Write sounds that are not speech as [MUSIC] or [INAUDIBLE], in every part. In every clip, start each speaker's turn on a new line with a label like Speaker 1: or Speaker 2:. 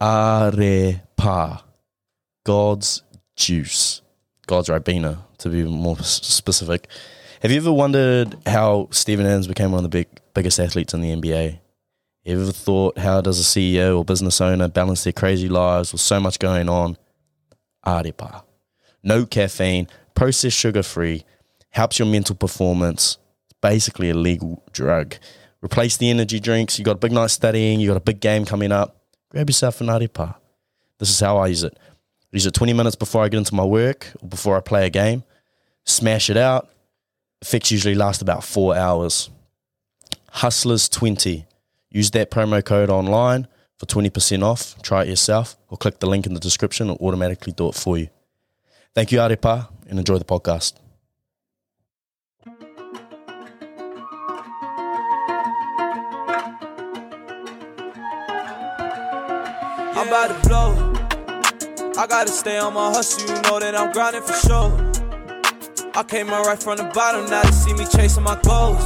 Speaker 1: arepa, God's juice, God's ribena to be more specific. Have you ever wondered how Steven Adams became one of the big biggest athletes in the NBA? You ever thought how does a CEO or business owner balance their crazy lives with so much going on? Arepa, no caffeine, processed sugar free, helps your mental performance. It's basically a legal drug. Replace the energy drinks. You got a big night studying. You got a big game coming up. Grab yourself an arepa. This is how I use it. I use it 20 minutes before I get into my work or before I play a game. Smash it out. Fix usually last about four hours. Hustlers20. Use that promo code online for 20% off. Try it yourself or click the link in the description. It'll automatically do it for you. Thank you, Arepa, and enjoy the podcast.
Speaker 2: I'm about to blow. I gotta stay on my hustle, you know that I'm grinding for sure. I came up right from the bottom, now they see me chasing my goals.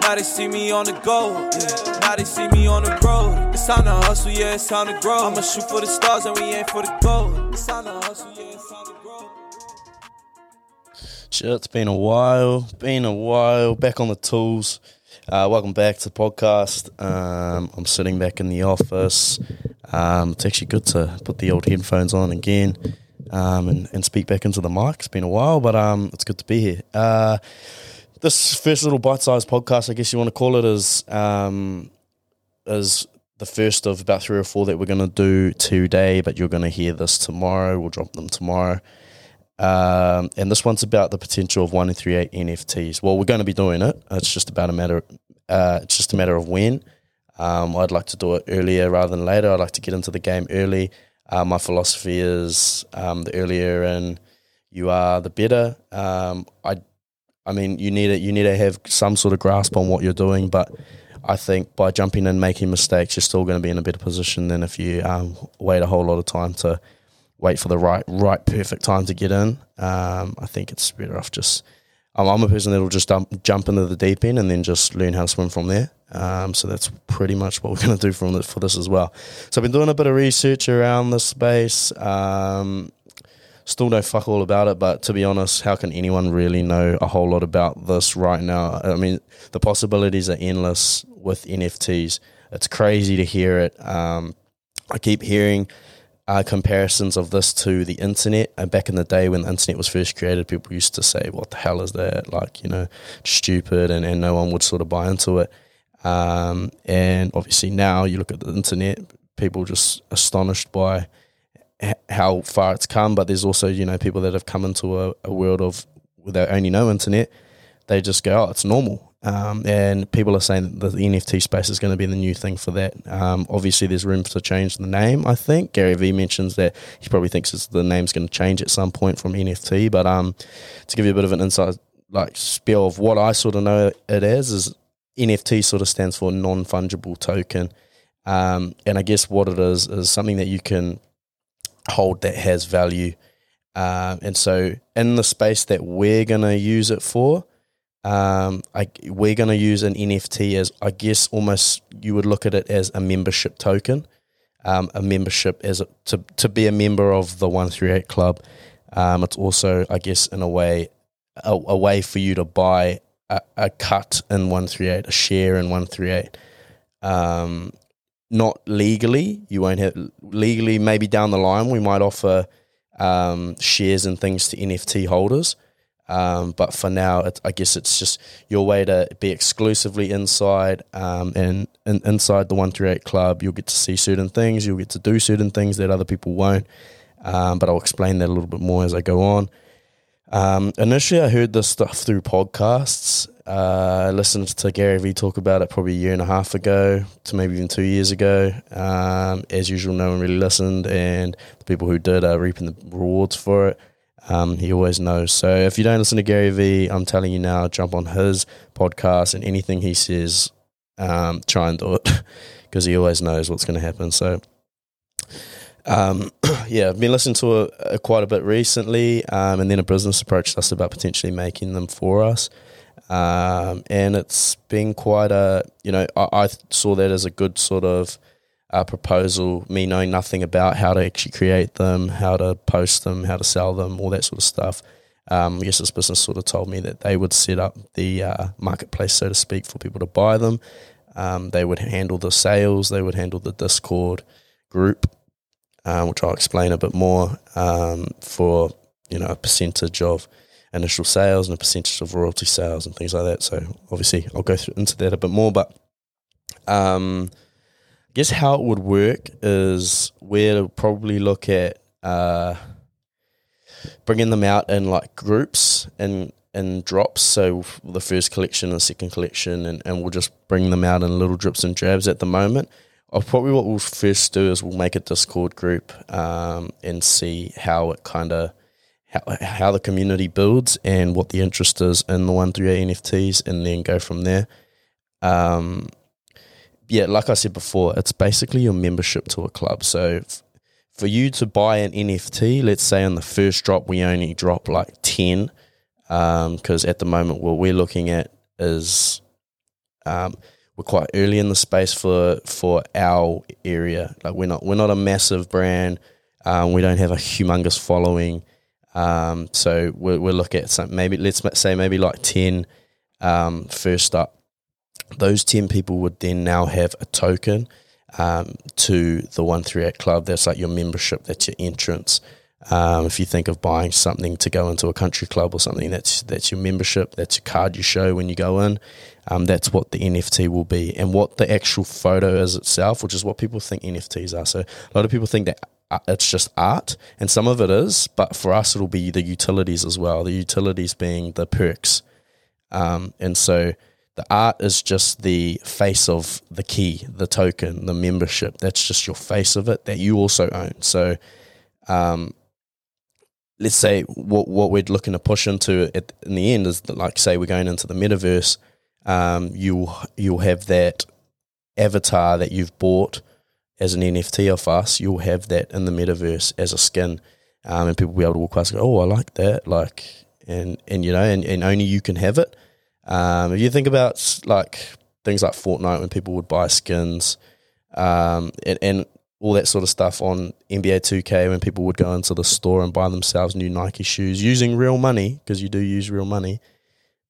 Speaker 2: Now they see me on the go, yeah. Now they see me on the road. It's time to hustle, yeah, it's time to grow. I'ma shoot for the stars and we aim for the gold. It's time to hustle, yeah, it's time to grow.
Speaker 1: Shit, it's been a while. Been a while. Back on the tools. Uh, welcome back to the podcast. Um, I'm sitting back in the office. Um, it's actually good to put the old headphones on again um, and, and speak back into the mic. It's been a while, but um, it's good to be here. Uh, this first little bite-sized podcast, I guess you want to call it, is um, is the first of about three or four that we're going to do today. But you're going to hear this tomorrow. We'll drop them tomorrow. Um, and this one's about the potential of one in three eight NFTs. Well, we're going to be doing it. It's just about a matter. Uh, it's just a matter of when. Um, I'd like to do it earlier rather than later. I'd like to get into the game early. Uh, my philosophy is um, the earlier in you are, the better. Um, I, I mean, you need it. You need to have some sort of grasp on what you're doing, but I think by jumping in, making mistakes, you're still going to be in a better position than if you um, wait a whole lot of time to wait for the right, right, perfect time to get in. Um, I think it's better off just. I'm, I'm a person that'll just dump, jump into the deep end and then just learn how to swim from there. Um, so that's pretty much what we're [LAUGHS] going to do from this, for this as well. So I've been doing a bit of research around this space. Um, still know fuck all about it, but to be honest, how can anyone really know a whole lot about this right now? I mean, the possibilities are endless with NFTs. It's crazy to hear it. Um, I keep hearing uh, comparisons of this to the internet. And back in the day when the internet was first created, people used to say, "What the hell is that?" Like you know, stupid, and, and no one would sort of buy into it. Um, and obviously now you look at the internet, people just astonished by h- how far it's come. But there's also you know people that have come into a, a world of without only no internet. They just go, "Oh, it's normal." Um, and people are saying that the NFT space is going to be the new thing for that. Um, obviously, there's room to change the name. I think Gary Vee mentions that he probably thinks the name's going to change at some point from NFT. But um, to give you a bit of an insight, like spiel of what I sort of know it as is NFT sort of stands for non fungible token, um, and I guess what it is is something that you can hold that has value. Um, and so, in the space that we're going to use it for, um, I, we're going to use an NFT as, I guess, almost you would look at it as a membership token, um, a membership as a, to to be a member of the One Three Eight Club. Um, it's also, I guess, in a way, a, a way for you to buy a, a cut in One Three Eight, a share in One Three Eight. Um, not legally, you won't have legally. Maybe down the line, we might offer um, shares and things to NFT holders. Um, but for now, it, I guess it's just your way to be exclusively inside um, and, and inside the 138 club. You'll get to see certain things, you'll get to do certain things that other people won't. Um, but I'll explain that a little bit more as I go on. Um, initially, I heard this stuff through podcasts. Uh, I listened to Gary Vee talk about it probably a year and a half ago to maybe even two years ago. Um, as usual, no one really listened, and the people who did are reaping the rewards for it. Um, he always knows. So if you don't listen to Gary Vee, I'm telling you now, jump on his podcast and anything he says, um, try and do it [LAUGHS] because he always knows what's going to happen. So, um, [CLEARS THROAT] yeah, I've been listening to it quite a bit recently, um, and then a business approached us about potentially making them for us. Um, and it's been quite a, you know, I, I saw that as a good sort of a proposal, me knowing nothing about how to actually create them, how to post them, how to sell them, all that sort of stuff. Um, I guess this business sort of told me that they would set up the uh, marketplace, so to speak, for people to buy them. Um, they would handle the sales, they would handle the Discord group, uh, which I'll explain a bit more um, for you know a percentage of initial sales and a percentage of royalty sales and things like that. So obviously, I'll go through, into that a bit more, but um, guess how it would work is we'll probably look at uh, bringing them out in like groups and and drops. So the first collection and second collection, and, and we'll just bring them out in little drips and drabs at the moment. I'll probably what we'll first do is we'll make a Discord group um, and see how it kind of how, how the community builds and what the interest is in the one through eight NFTs, and then go from there. Um, yeah, like I said before, it's basically your membership to a club. So f- for you to buy an NFT, let's say on the first drop we only drop like ten, because um, at the moment what we're looking at is um, we're quite early in the space for for our area. Like we're not we're not a massive brand. Um, we don't have a humongous following. Um, so we're looking at some maybe let's say maybe like 10 um, first up those 10 people would then now have a token um, to the 138 Club. That's like your membership, that's your entrance. Um, if you think of buying something to go into a country club or something, that's that's your membership. That's your card you show when you go in. Um, that's what the NFT will be, and what the actual photo is itself, which is what people think NFTs are. So a lot of people think that uh, it's just art, and some of it is, but for us, it'll be the utilities as well. The utilities being the perks, um, and so the art is just the face of the key, the token, the membership. That's just your face of it that you also own. So, um, let's say what what we're looking to push into at, in the end is that, like, say we're going into the metaverse. Um, you'll you'll have that avatar that you've bought as an NFT of us. You'll have that in the metaverse as a skin, um, and people will be able to walk past and go, "Oh, I like that!" Like, and and you know, and, and only you can have it. Um, if you think about like things like Fortnite when people would buy skins um, and, and, all that sort of stuff on NBA 2K when people would go into the store and buy themselves new Nike shoes using real money because you do use real money.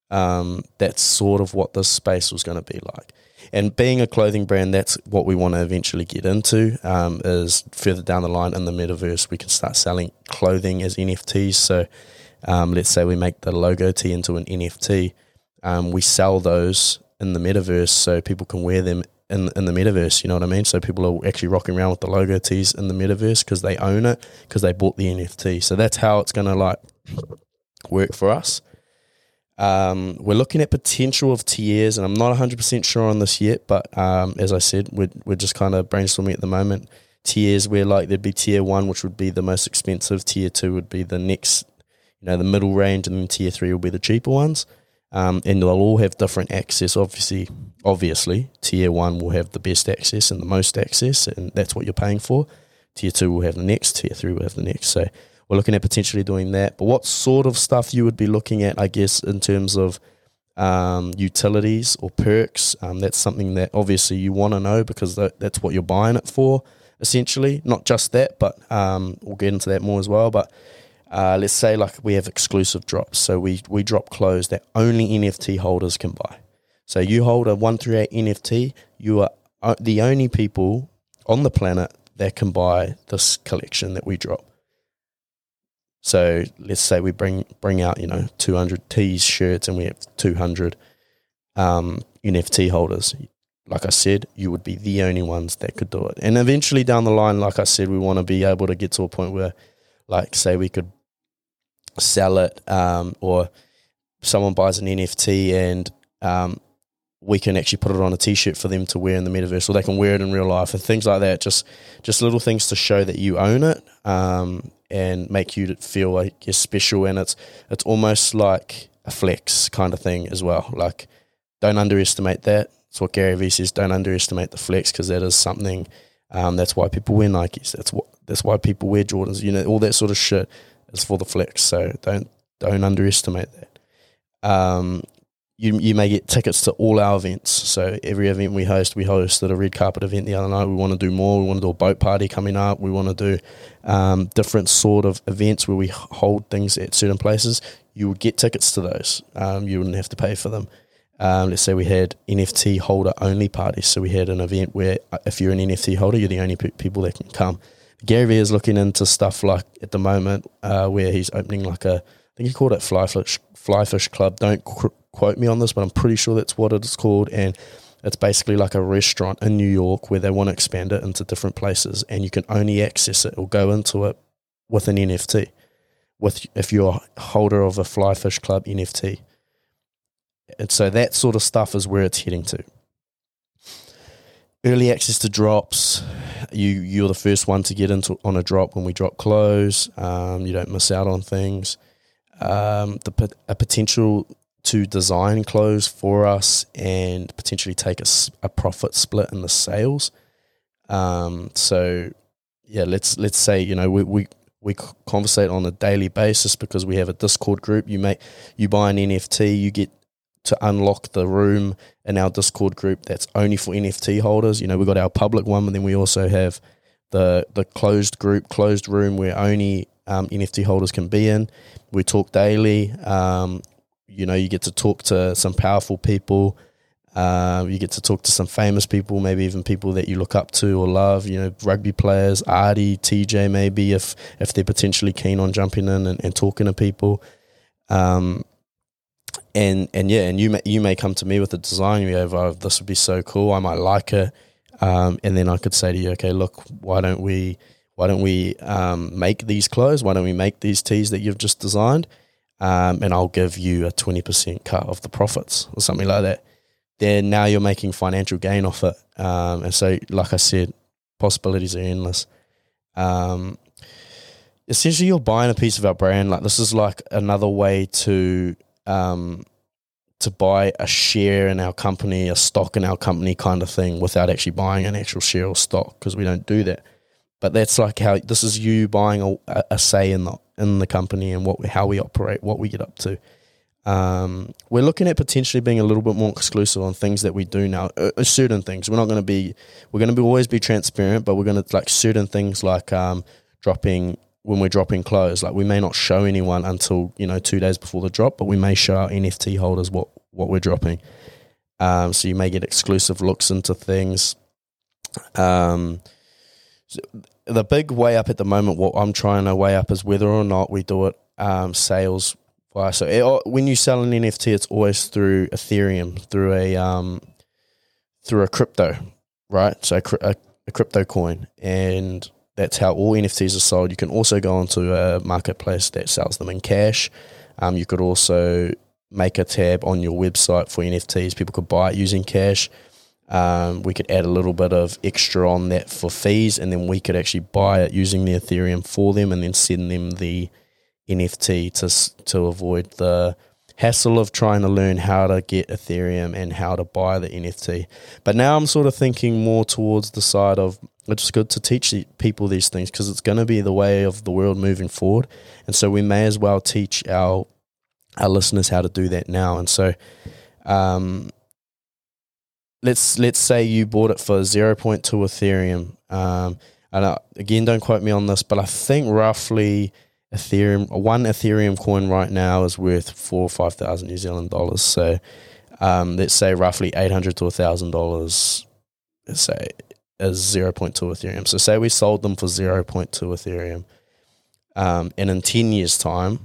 Speaker 1: Um, that's sort of what this space was going to be like. And being a clothing brand, that's what we want to eventually get into. Um, is further down the line in the metaverse, we can start selling clothing as NFTs. So, um, let's say we make the logo tee into an NFT um, we sell those in the metaverse so people can wear them in in the metaverse. You know what I mean? So people are actually rocking around with the logo tees in the metaverse because they own it because they bought the NFT. So that's how it's going to like work for us. Um, we're looking at potential of tiers, and I'm not 100% sure on this yet, but um, as I said, we're, we're just kind of brainstorming at the moment. Tiers where like there'd be tier one, which would be the most expensive, tier two would be the next, you know, the middle range, and then tier three will be the cheaper ones um, and they'll all have different access. Obviously, obviously, tier one will have the best access and the most access, and that's what you're paying for. Tier two will have the next. Tier three will have the next. So we're looking at potentially doing that. But what sort of stuff you would be looking at, I guess, in terms of um, utilities or perks? Um, that's something that obviously you want to know because that, that's what you're buying it for, essentially. Not just that, but um, we'll get into that more as well. But uh, let's say like we have exclusive drops. So we, we drop clothes that only NFT holders can buy. So you hold a 138 NFT, you are uh, the only people on the planet that can buy this collection that we drop. So let's say we bring bring out you know 200 tees, shirts, and we have 200 um, NFT holders. Like I said, you would be the only ones that could do it. And eventually down the line, like I said, we want to be able to get to a point where, like, say we could sell it, um, or someone buys an NFT and um, we can actually put it on a t-shirt for them to wear in the metaverse, or they can wear it in real life, and things like that. Just just little things to show that you own it um, and make you feel like you're special. And it's it's almost like a flex kind of thing as well. Like don't underestimate that. it's what Gary Vee says. Don't underestimate the flex because that is something. Um, that's why people wear Nikes. That's what. That's why people wear Jordans. You know all that sort of shit is for the flex. So don't don't underestimate that. Um, you you may get tickets to all our events. So every event we host, we hosted a red carpet event the other night. We want to do more. We want to do a boat party coming up. We want to do um, different sort of events where we hold things at certain places. You would get tickets to those. Um, you wouldn't have to pay for them. Um, let's say we had NFT holder only parties. So we had an event where uh, if you're an NFT holder, you're the only pe- people that can come. Gary Vee is looking into stuff like at the moment uh, where he's opening like a, I think he called it Flyfish, Flyfish Club. Don't cr- quote me on this, but I'm pretty sure that's what it's called. And it's basically like a restaurant in New York where they want to expand it into different places, and you can only access it or go into it with an NFT. With if you're a holder of a Flyfish Club NFT, and so that sort of stuff is where it's heading to. Early access to drops, you you're the first one to get into on a drop when we drop close. Um, you don't miss out on things. Um, the a potential to design clothes for us and potentially take a, a profit split in the sales. Um, so yeah, let's let's say you know we we we conversate on a daily basis because we have a Discord group. You make you buy an NFT, you get to unlock the room in our Discord group that's only for NFT holders. You know, we've got our public one, but then we also have the the closed group, closed room where only um, NFT holders can be in. We talk daily. Um, you know, you get to talk to some powerful people. Uh, you get to talk to some famous people, maybe even people that you look up to or love. You know, rugby players, Ardie, TJ, maybe if if they're potentially keen on jumping in and, and talking to people. Um, and and yeah, and you may, you may come to me with a design. You go, oh, this would be so cool. I might like it. Um, and then I could say to you, okay, look, why don't we why don't we um, make these clothes? Why don't we make these tees that you've just designed? um, and I'll give you a 20% cut of the profits or something like that. Then now you're making financial gain off it. Um, and so, like I said, possibilities are endless. Um, essentially, you're buying a piece of our brand. Like this is like another way to um, to buy a share in our company, a stock in our company, kind of thing, without actually buying an actual share or stock because we don't do that. But that's like how this is you buying a, a say in the in the company and what how we operate, what we get up to. Um, we're looking at potentially being a little bit more exclusive on things that we do now. Uh, uh certain things we're not going to be. We're going to be always be transparent, but we're going to like certain things like um, dropping when we're dropping clothes. Like we may not show anyone until you know two days before the drop, but we may show our NFT holders what what we're dropping. Um, so you may get exclusive looks into things. Um, the big way up at the moment, what I'm trying to weigh up is whether or not we do it um, sales wise. So it, when you sell an NFT, it's always through Ethereum, through a um, through a crypto, right? So a, a crypto coin, and that's how all NFTs are sold. You can also go onto a marketplace that sells them in cash. Um, you could also make a tab on your website for NFTs. People could buy it using cash. Um, we could add a little bit of extra on that for fees, and then we could actually buy it using the Ethereum for them, and then send them the NFT to to avoid the hassle of trying to learn how to get Ethereum and how to buy the NFT. But now I'm sort of thinking more towards the side of it's good to teach people these things because it's going to be the way of the world moving forward, and so we may as well teach our our listeners how to do that now. And so, um, let's let's say you bought it for 0.2 Ethereum. Um, and uh, again, don't quote me on this, but I think roughly Ethereum, one Ethereum coin right now is worth four or five thousand New Zealand dollars. So um, let's say roughly eight hundred to thousand dollars. Say is 0.2 Ethereum. So say we sold them for 0.2 Ethereum, um, and in ten years' time,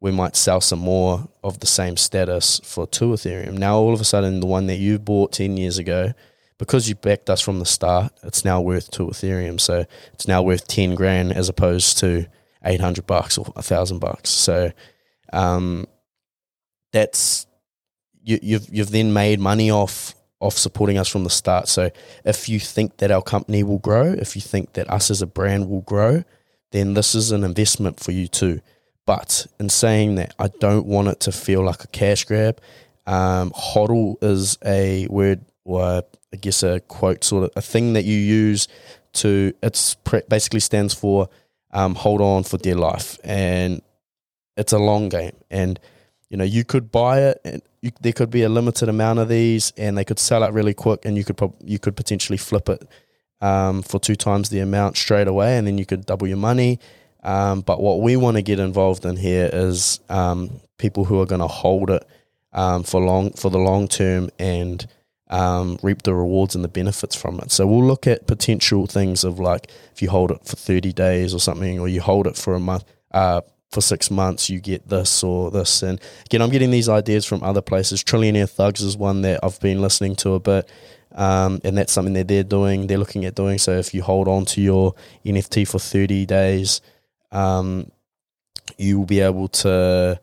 Speaker 1: we might sell some more of the same status for two Ethereum. Now, all of a sudden, the one that you bought 10 years ago, because you backed us from the start, it's now worth two Ethereum. So it's now worth 10 grand as opposed to 800 bucks or a thousand bucks. So, um, that's, you, you've, you've then made money off, off supporting us from the start. So if you think that our company will grow, if you think that us as a brand will grow, then this is an investment for you too but in saying that, I don't want it to feel like a cash grab. Um, hodl is a word, or I guess a quote, sort of a thing that you use to. It's basically stands for um, hold on for dear life, and it's a long game. And you know, you could buy it you, there could be a limited amount of these, and they could sell out really quick, and you could prob- you could potentially flip it um, for two times the amount straight away, and then you could double your money. Um, but what we want to get involved in here is um, people who are going to hold it um, for long for the long term and um, reap the rewards and the benefits from it. So we'll look at potential things of like if you hold it for thirty days or something, or you hold it for a month. Uh, for six months, you get this or this. And again, I'm getting these ideas from other places. Trillionaire Thugs is one that I've been listening to a bit. Um, and that's something that they're doing, they're looking at doing. So if you hold on to your NFT for 30 days, um, you will be able to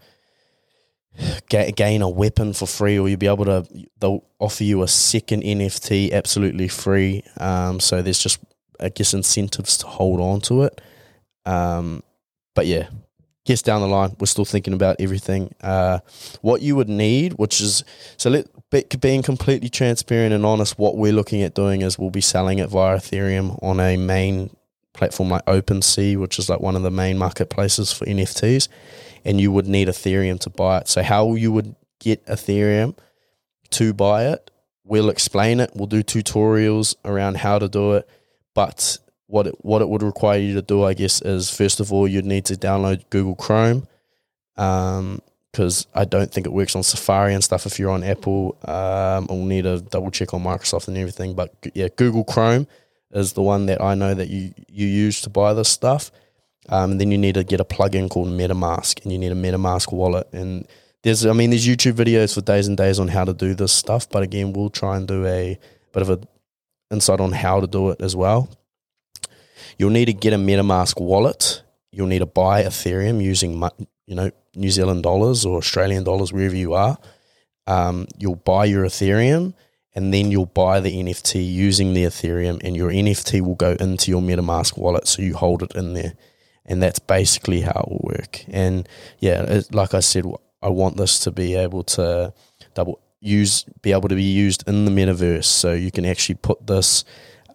Speaker 1: ga- gain a weapon for free, or you'll be able to, they'll offer you a second NFT absolutely free. Um, so there's just, I guess, incentives to hold on to it. Um, but yeah, guess down the line, we're still thinking about everything. Uh, what you would need, which is so let being completely transparent and honest, what we're looking at doing is we'll be selling it via Ethereum on a main platform like OpenSea, which is like one of the main marketplaces for NFTs, and you would need Ethereum to buy it. So how you would get Ethereum to buy it, we'll explain it. We'll do tutorials around how to do it, but what it, what it would require you to do, I guess, is first of all you'd need to download Google Chrome, because um, I don't think it works on Safari and stuff. If you're on Apple, um, we'll need to double check on Microsoft and everything. But yeah, Google Chrome is the one that I know that you you use to buy this stuff. Um, then you need to get a plugin called MetaMask, and you need a MetaMask wallet. And there's, I mean, there's YouTube videos for days and days on how to do this stuff. But again, we'll try and do a bit of a insight on how to do it as well. You'll need to get a MetaMask wallet. You'll need to buy Ethereum using, you know, New Zealand dollars or Australian dollars, wherever you are. Um, you'll buy your Ethereum and then you'll buy the NFT using the Ethereum, and your NFT will go into your MetaMask wallet, so you hold it in there, and that's basically how it will work. And yeah, it, like I said, I want this to be able to double use, be able to be used in the metaverse, so you can actually put this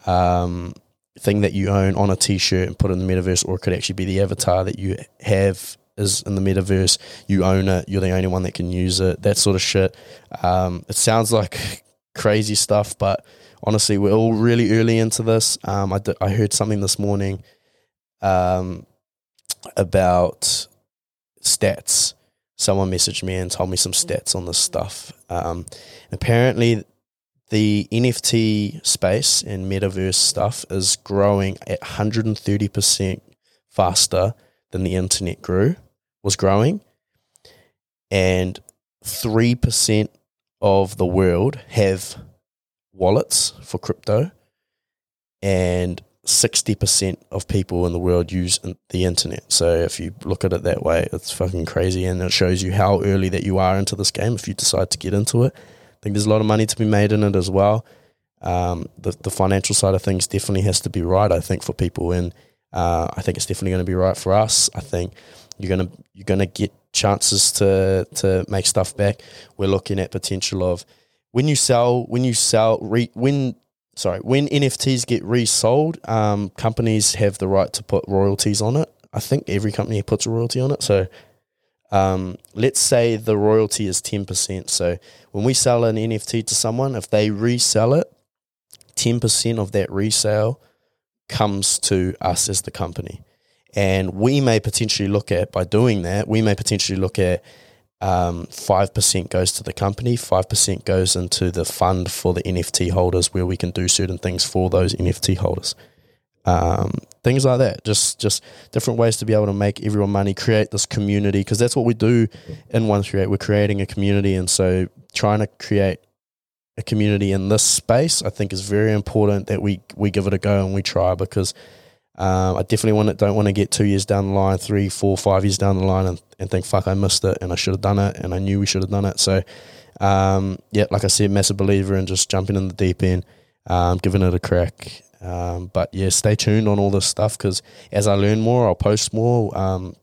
Speaker 1: um, thing that you own on a T-shirt and put it in the metaverse, or it could actually be the avatar that you have is in the metaverse. You own it. You're the only one that can use it. That sort of shit. Um, it sounds like crazy stuff. But honestly, we're all really early into this. Um, I, heard something this morning um, about stats. Someone messaged me and told me some stats on this stuff. Um, apparently, the NFT space and metaverse stuff is growing at 130% faster than the internet grew, was growing. And 3% of the world have wallets for crypto, and 60% of people in the world use the internet. So if you look at it that way, it's fucking crazy. And it shows you how early that you are into this game if you decide to get into it. I think there's a lot of money to be made in it as well. Um, the, the financial side of things definitely has to be right, I think, for people. And uh, I think it's definitely going to be right for us. I think you're going to, you're going to get chances to to make stuff back. We're looking at potential of when you sell when you sell re, when sorry when NFTs get resold, um, companies have the right to put royalties on it. I think every company puts a royalty on it. So um, let's say the royalty is ten percent. So when we sell an NFT to someone, if they resell it, ten percent of that resale comes to us as the company. And we may potentially look at, by doing that, we may potentially look at um, 5% goes to the company, 5% goes into the fund for the NFT holders where we can do certain things for those NFT holders. Um, things like that, just just different ways to be able to make everyone money, create this community, because that's what we do in One Eight. We're creating a community, and so trying to create a community in this space, I think, is very important that we we give it a go and we try because um, I definitely want don't want to get two years down the line, three, four, five years down the line, and, and think fuck I missed it and I should have done it and I knew we should have done it. So, um, yeah, like I said, massive believer in just jumping in the deep end, um, giving it a crack. Um, but yeah, stay tuned on all this stuff because as I learn more, I'll post more. Um,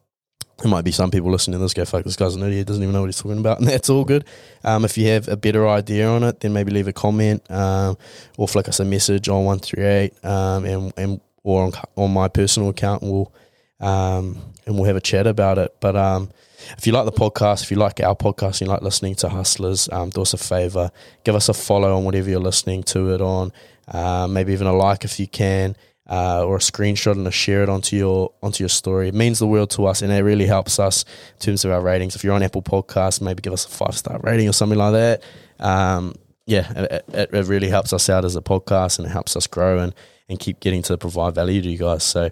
Speaker 1: there might be some people listening to this go, fuck, this guy's an idiot, doesn't even know what he's talking about, [LAUGHS] and that's all good. If you have a better idea on it, then maybe leave a comment or flick us a message on 138 um, and, and or on, on my personal account, and we'll um, and we'll have a chat about it. But um, if you like the podcast, if you like our podcast, and you like listening to Hustlers, um, do us a favor, give us a follow on whatever you're listening to it on. Uh, maybe even a like if you can, uh, or a screenshot and a share it onto your onto your story. It means the world to us, and it really helps us in terms of our ratings. If you're on Apple Podcasts, maybe give us a five star rating or something like that. Um, yeah, it, it, it really helps us out as a podcast, and it helps us grow and and keep getting to provide value to you guys. So,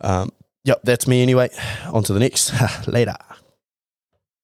Speaker 1: um, yep, that's me anyway. [SIGHS] On to the next. [LAUGHS] Later.